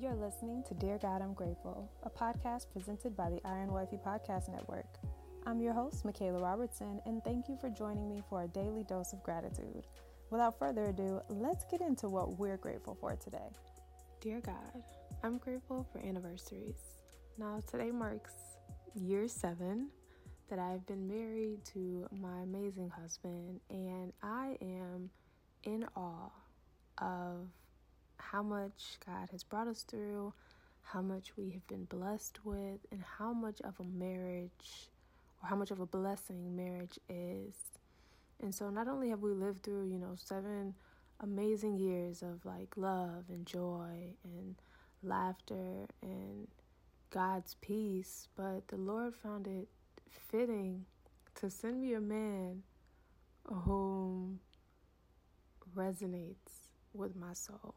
You're listening to Dear God, I'm Grateful, a podcast presented by the Iron Wifey Podcast Network. I'm your host, Michaela Robertson, and thank you for joining me for a daily dose of gratitude. Without further ado, let's get into what we're grateful for today. Dear God, I'm grateful for anniversaries. Now, today marks year seven that I've been married to my amazing husband, and I am in awe of how much God has brought us through, how much we have been blessed with, and how much of a marriage or how much of a blessing marriage is. And so, not only have we lived through, you know, seven amazing years of like love and joy and laughter and God's peace, but the Lord found it fitting to send me a man whom resonates with my soul,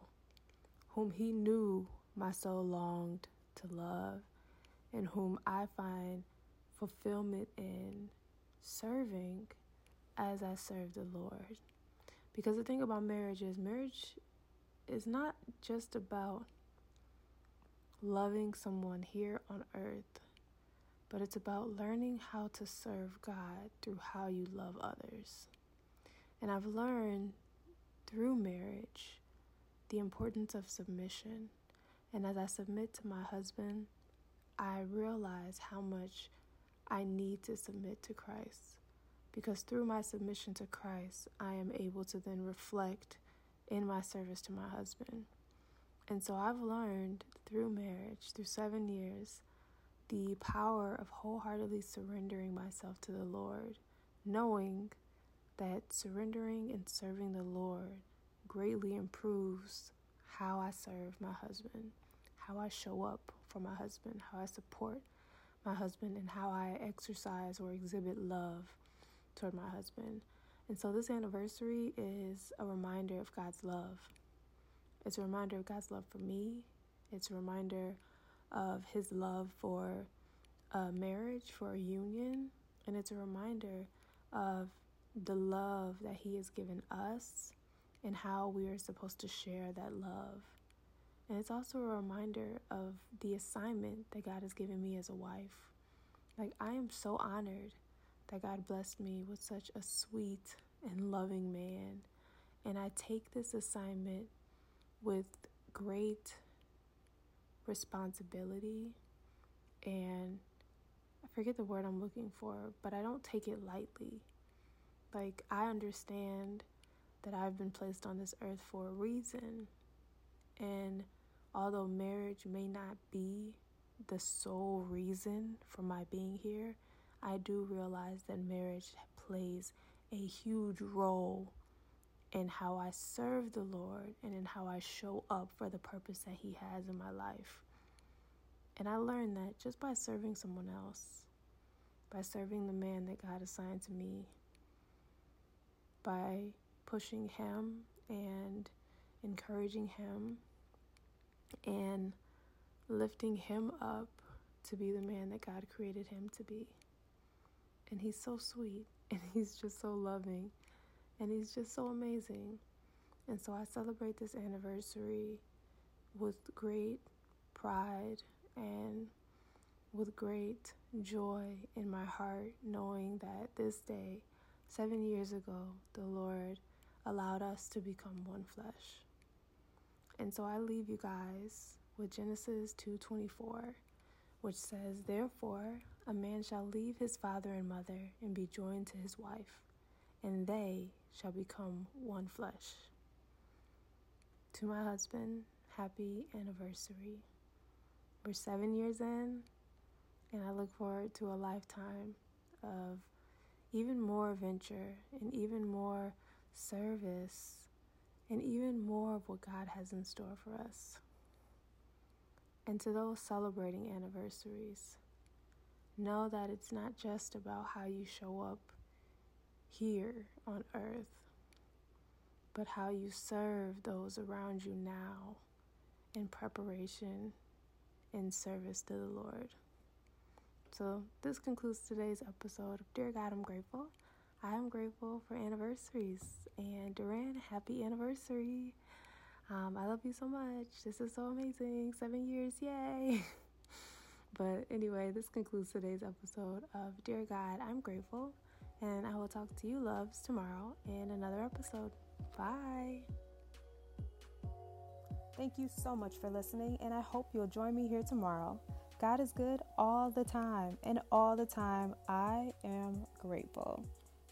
whom He knew my soul longed to love, and whom I find fulfillment in serving as I serve the Lord. Because the thing about marriage is, marriage is not just about loving someone here on earth but it's about learning how to serve God through how you love others. And I've learned through marriage the importance of submission. And as I submit to my husband, I realize how much I need to submit to Christ. Because through my submission to Christ, I am able to then reflect in my service to my husband. And so I've learned through marriage, through seven years, the power of wholeheartedly surrendering myself to the Lord, knowing that surrendering and serving the Lord greatly improves how I serve my husband, how I show up for my husband, how I support my husband, and how I exercise or exhibit love toward my husband. And so this anniversary is a reminder of God's love. It's a reminder of God's love for me. It's a reminder of his love for a marriage, for a union, and it's a reminder of the love that he has given us and how we are supposed to share that love. And it's also a reminder of the assignment that God has given me as a wife. Like, I am so honored that God blessed me with such a sweet and loving man. And I take this assignment with great responsibility and I forget the word I'm looking for, but I don't take it lightly. Like, I understand that I've been placed on this earth for a reason. And although marriage may not be the sole reason for my being here, I do realize that marriage plays a huge role in how I serve the Lord and in how I show up for the purpose that He has in my life. And I learned that just by serving someone else, by serving the man that God assigned to me, by pushing him and encouraging him and lifting him up to be the man that God created him to be. And he's so sweet and he's just so loving and he's just so amazing. And so I celebrate this anniversary with great pride and with great joy in my heart, knowing that this day, seven years ago, the Lord allowed us to become one flesh. And so I leave you guys with Genesis 2:24, which says, "Therefore a man shall leave his father and mother and be joined to his wife, and they shall become one flesh. To my husband, happy anniversary. We're seven years in, and I look forward to a lifetime of even more adventure and even more service and even more of what God has in store for us. And to those celebrating anniversaries, know that it's not just about how you show up here on earth, but how you serve those around you now in preparation in service to the Lord. So, this concludes today's episode of Dear God, I'm Grateful. I am grateful for anniversaries. And Duran, happy anniversary. Um, I love you so much. This is so amazing. Seven years, yay. but anyway, this concludes today's episode of Dear God, I'm grateful. And I will talk to you, loves, tomorrow in another episode. Bye. Thank you so much for listening, and I hope you'll join me here tomorrow. God is good all the time, and all the time I am grateful.